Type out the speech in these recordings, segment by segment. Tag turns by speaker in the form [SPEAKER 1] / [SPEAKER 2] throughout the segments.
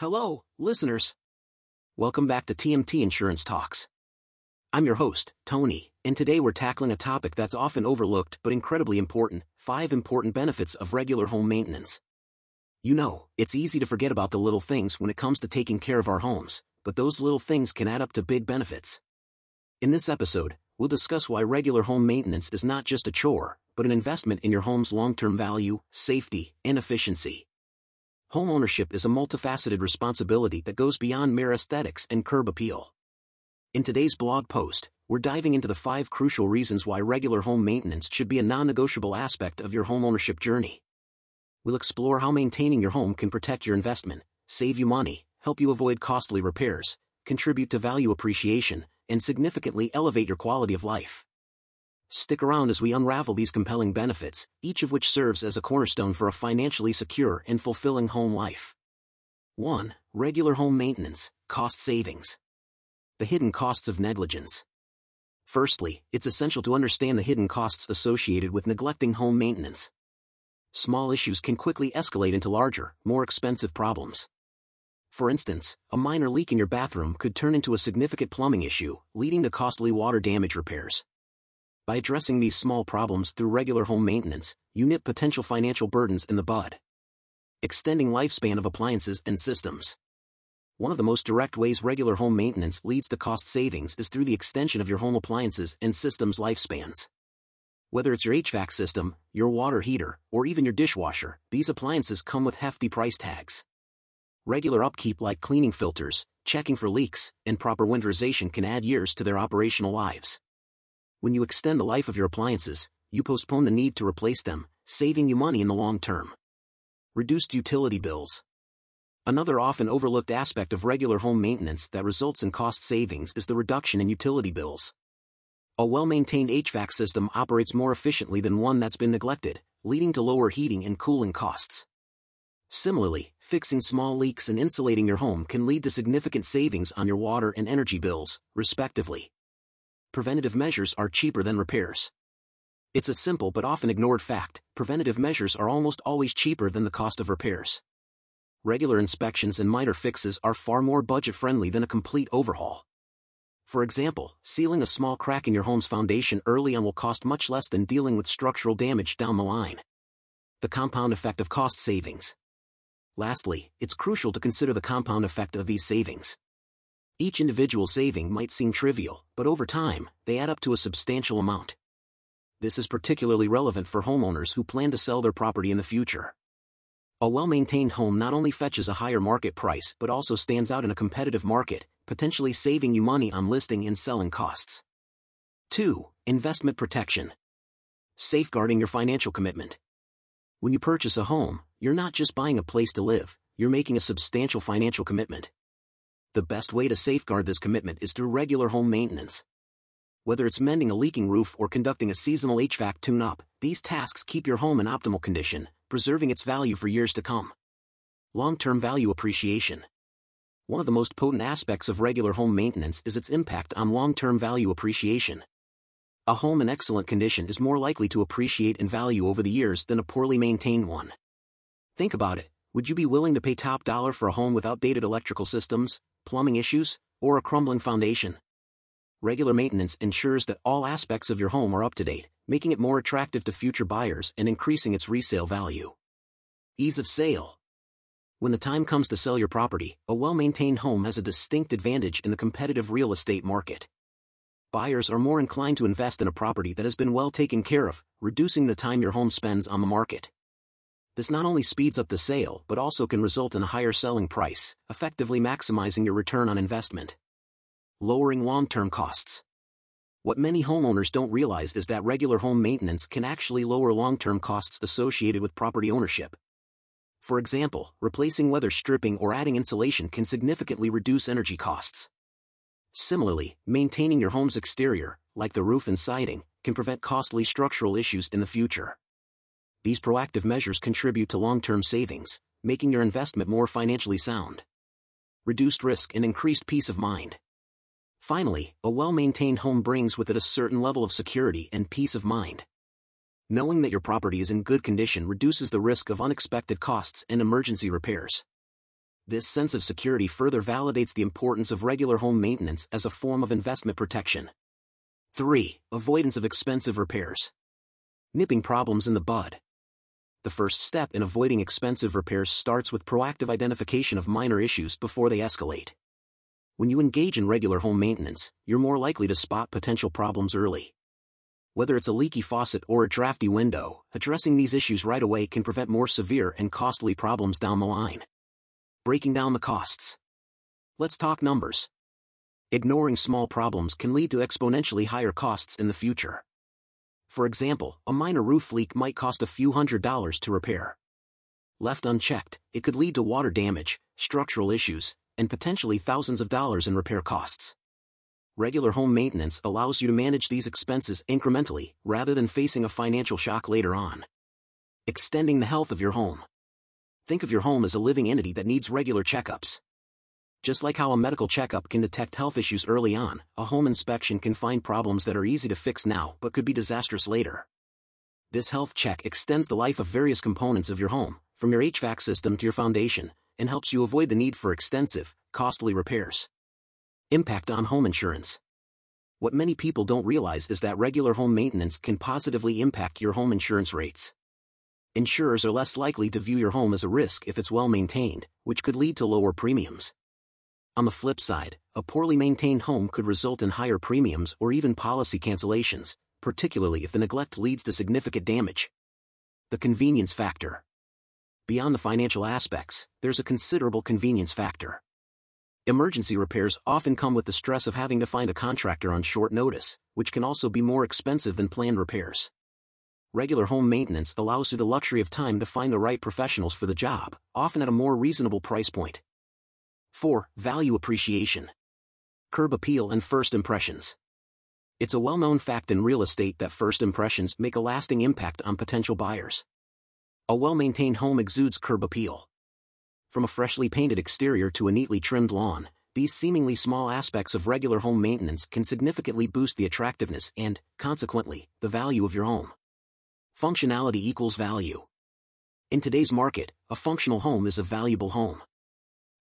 [SPEAKER 1] Hello, listeners. Welcome back to TMT Insurance Talks. I'm your host, Tony, and today we're tackling a topic that's often overlooked but incredibly important five important benefits of regular home maintenance. You know, it's easy to forget about the little things when it comes to taking care of our homes, but those little things can add up to big benefits. In this episode, we'll discuss why regular home maintenance is not just a chore, but an investment in your home's long term value, safety, and efficiency. Homeownership is a multifaceted responsibility that goes beyond mere aesthetics and curb appeal. In today's blog post, we're diving into the five crucial reasons why regular home maintenance should be a non negotiable aspect of your homeownership journey. We'll explore how maintaining your home can protect your investment, save you money, help you avoid costly repairs, contribute to value appreciation, and significantly elevate your quality of life. Stick around as we unravel these compelling benefits, each of which serves as a cornerstone for a financially secure and fulfilling home life. 1. Regular home maintenance, cost savings. The hidden costs of negligence. Firstly, it's essential to understand the hidden costs associated with neglecting home maintenance. Small issues can quickly escalate into larger, more expensive problems. For instance, a minor leak in your bathroom could turn into a significant plumbing issue, leading to costly water damage repairs. By addressing these small problems through regular home maintenance, you nip potential financial burdens in the bud. Extending lifespan of appliances and systems. One of the most direct ways regular home maintenance leads to cost savings is through the extension of your home appliances and systems lifespans. Whether it's your HVAC system, your water heater, or even your dishwasher, these appliances come with hefty price tags. Regular upkeep like cleaning filters, checking for leaks, and proper winterization can add years to their operational lives. When you extend the life of your appliances, you postpone the need to replace them, saving you money in the long term. Reduced utility bills. Another often overlooked aspect of regular home maintenance that results in cost savings is the reduction in utility bills. A well-maintained HVAC system operates more efficiently than one that's been neglected, leading to lower heating and cooling costs. Similarly, fixing small leaks and insulating your home can lead to significant savings on your water and energy bills, respectively preventative measures are cheaper than repairs. It's a simple but often ignored fact, preventative measures are almost always cheaper than the cost of repairs. Regular inspections and minor fixes are far more budget-friendly than a complete overhaul. For example, sealing a small crack in your home's foundation early on will cost much less than dealing with structural damage down the line. The compound effect of cost savings. Lastly, it's crucial to consider the compound effect of these savings. Each individual saving might seem trivial, but over time, they add up to a substantial amount. This is particularly relevant for homeowners who plan to sell their property in the future. A well-maintained home not only fetches a higher market price but also stands out in a competitive market, potentially saving you money on listing and selling costs. 2. Investment protection. Safeguarding your financial commitment. When you purchase a home, you're not just buying a place to live, you're making a substantial financial commitment. The best way to safeguard this commitment is through regular home maintenance. Whether it's mending a leaking roof or conducting a seasonal HVAC tune-up, these tasks keep your home in optimal condition, preserving its value for years to come. Long-term value appreciation. One of the most potent aspects of regular home maintenance is its impact on long-term value appreciation. A home in excellent condition is more likely to appreciate in value over the years than a poorly maintained one. Think about it. Would you be willing to pay top dollar for a home with outdated electrical systems, plumbing issues, or a crumbling foundation. Regular maintenance ensures that all aspects of your home are up to date, making it more attractive to future buyers and increasing its resale value. Ease of sale. When the time comes to sell your property, a well-maintained home has a distinct advantage in the competitive real estate market. Buyers are more inclined to invest in a property that has been well taken care of, reducing the time your home spends on the market. This not only speeds up the sale but also can result in a higher selling price, effectively maximizing your return on investment. Lowering long-term costs. What many homeowners don't realize is that regular home maintenance can actually lower long-term costs associated with property ownership. For example, replacing weather stripping or adding insulation can significantly reduce energy costs. Similarly, maintaining your home's exterior, like the roof and siding, can prevent costly structural issues in the future these proactive measures contribute to long-term savings, making your investment more financially sound. Reduced risk and increased peace of mind. Finally, a well-maintained home brings with it a certain level of security and peace of mind. Knowing that your property is in good condition reduces the risk of unexpected costs and emergency repairs. This sense of security further validates the importance of regular home maintenance as a form of investment protection. 3. Avoidance of expensive repairs. Nipping problems in the bud. The first step in avoiding expensive repairs starts with proactive identification of minor issues before they escalate. When you engage in regular home maintenance, you're more likely to spot potential problems early. Whether it's a leaky faucet or a drafty window, addressing these issues right away can prevent more severe and costly problems down the line. Breaking down the costs. Let's talk numbers. Ignoring small problems can lead to exponentially higher costs in the future. For example, a minor roof leak might cost a few hundred dollars to repair. Left unchecked, it could lead to water damage, structural issues, and potentially thousands of dollars in repair costs. Regular home maintenance allows you to manage these expenses incrementally rather than facing a financial shock later on. Extending the health of your home. Think of your home as a living entity that needs regular checkups. Just like how a medical checkup can detect health issues early on, a home inspection can find problems that are easy to fix now but could be disastrous later. This health check extends the life of various components of your home, from your HVAC system to your foundation, and helps you avoid the need for extensive, costly repairs. Impact on home insurance. What many people don't realize is that regular home maintenance can positively impact your home insurance rates insurers are less likely to view your home as a risk if it's well maintained, which could lead to lower premiums. On the flip side, a poorly maintained home could result in higher premiums or even policy cancellations, particularly if the neglect leads to significant damage. The convenience factor. Beyond the financial aspects, there's a considerable convenience factor. Emergency repairs often come with the stress of having to find a contractor on short notice, which can also be more expensive than planned repairs regular home maintenance allows you the luxury of time to find the right professionals for the job, often at a more reasonable price point. 4. Value appreciation. Curb appeal and first impressions. It's a well-known fact in real estate that first impressions make a lasting impact on potential buyers. A well-maintained home exudes curb appeal. From a freshly painted exterior to a neatly trimmed lawn, these seemingly small aspects of regular home maintenance can significantly boost the attractiveness and, consequently, the value of your home. Functionality equals value. In today's market, a functional home is a valuable home.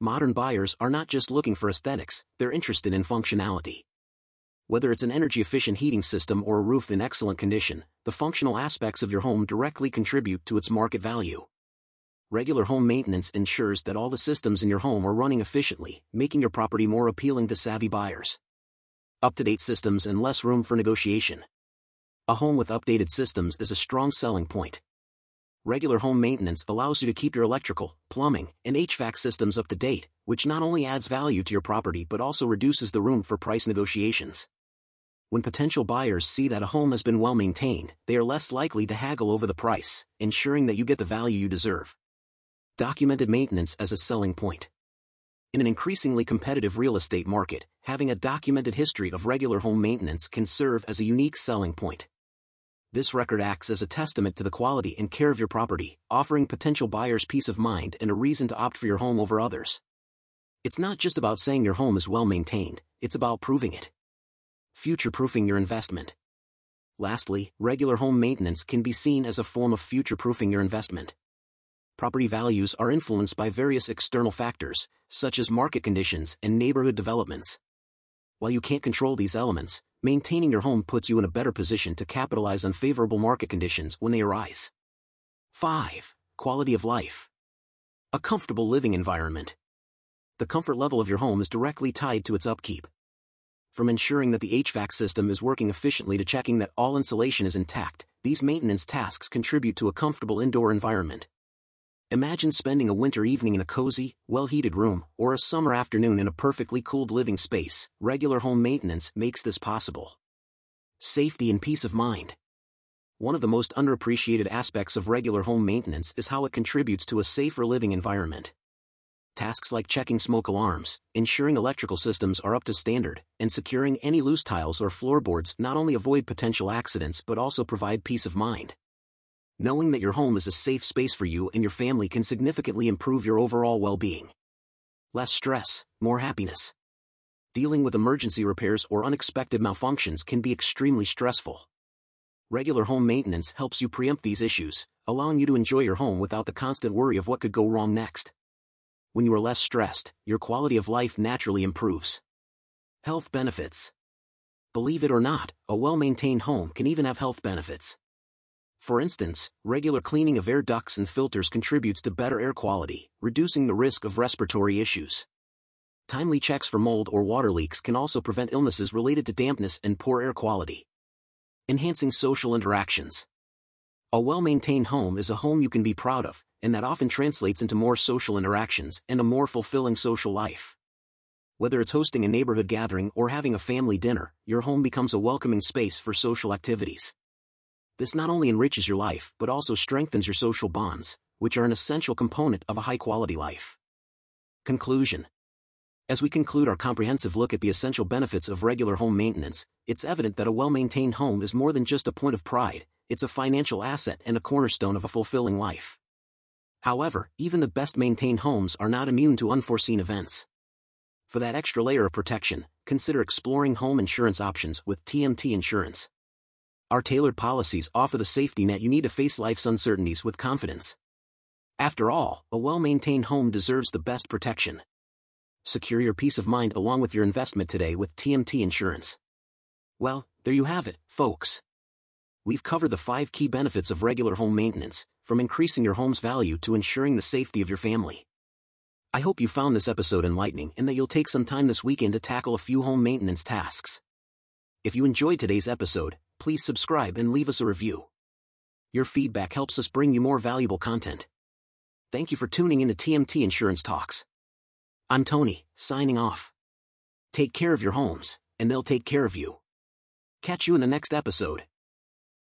[SPEAKER 1] Modern buyers are not just looking for aesthetics, they're interested in functionality. Whether it's an energy-efficient heating system or a roof in excellent condition, the functional aspects of your home directly contribute to its market value. Regular home maintenance ensures that all the systems in your home are running efficiently, making your property more appealing to savvy buyers. Up-to-date systems and less room for negotiation. A home with updated systems is a strong selling point. Regular home maintenance allows you to keep your electrical, plumbing, and HVAC systems up to date, which not only adds value to your property but also reduces the room for price negotiations. When potential buyers see that a home has been well maintained, they are less likely to haggle over the price, ensuring that you get the value you deserve. Documented maintenance as a selling point. In an increasingly competitive real estate market, having a documented history of regular home maintenance can serve as a unique selling point. This record acts as a testament to the quality and care of your property, offering potential buyers peace of mind and a reason to opt for your home over others. It's not just about saying your home is well maintained, it's about proving it. Future-proofing your investment. Lastly, regular home maintenance can be seen as a form of future-proofing your investment. Property values are influenced by various external factors, such as market conditions and neighborhood developments. While you can't control these elements, maintaining your home puts you in a better position to capitalize on favorable market conditions when they arise. 5. Quality of life. A comfortable living environment. The comfort level of your home is directly tied to its upkeep. From ensuring that the HVAC system is working efficiently to checking that all insulation is intact, these maintenance tasks contribute to a comfortable indoor environment. Imagine spending a winter evening in a cozy, well-heated room, or a summer afternoon in a perfectly cooled living space. Regular home maintenance makes this possible. Safety and peace of mind. One of the most underappreciated aspects of regular home maintenance is how it contributes to a safer living environment. Tasks like checking smoke alarms, ensuring electrical systems are up to standard, and securing any loose tiles or floorboards not only avoid potential accidents but also provide peace of mind. Knowing that your home is a safe space for you and your family can significantly improve your overall well-being. Less stress, more happiness. Dealing with emergency repairs or unexpected malfunctions can be extremely stressful. Regular home maintenance helps you preempt these issues, allowing you to enjoy your home without the constant worry of what could go wrong next. When you are less stressed, your quality of life naturally improves. Health benefits. Believe it or not, a well-maintained home can even have health benefits. For instance, regular cleaning of air ducts and filters contributes to better air quality, reducing the risk of respiratory issues. Timely checks for mold or water leaks can also prevent illnesses related to dampness and poor air quality. Enhancing social interactions. A well-maintained home is a home you can be proud of, and that often translates into more social interactions and a more fulfilling social life. Whether it's hosting a neighborhood gathering or having a family dinner, your home becomes a welcoming space for social activities. This not only enriches your life but also strengthens your social bonds, which are an essential component of a high-quality life. Conclusion as we conclude our comprehensive look at the essential benefits of regular home maintenance, it's evident that a well-maintained home is more than just a point of pride, it's a financial asset and a cornerstone of a fulfilling life. However, even the best-maintained homes are not immune to unforeseen events. For that extra layer of protection, consider exploring home insurance options with TMT Insurance. Our tailored policies offer the safety net you need to face life's uncertainties with confidence. After all, a well-maintained home deserves the best protection. Secure your peace of mind along with your investment today with TMT Insurance. Well, there you have it, folks. We've covered the five key benefits of regular home maintenance, from increasing your home's value to ensuring the safety of your family. I hope you found this episode enlightening and that you'll take some time this weekend to tackle a few home maintenance tasks. If you enjoyed today's episode, please subscribe and leave us a review. Your feedback helps us bring you more valuable content. Thank you for tuning in to TMT Insurance Talks. I'm Tony, signing off. Take care of your homes, and they'll take care of you. Catch you in the next episode.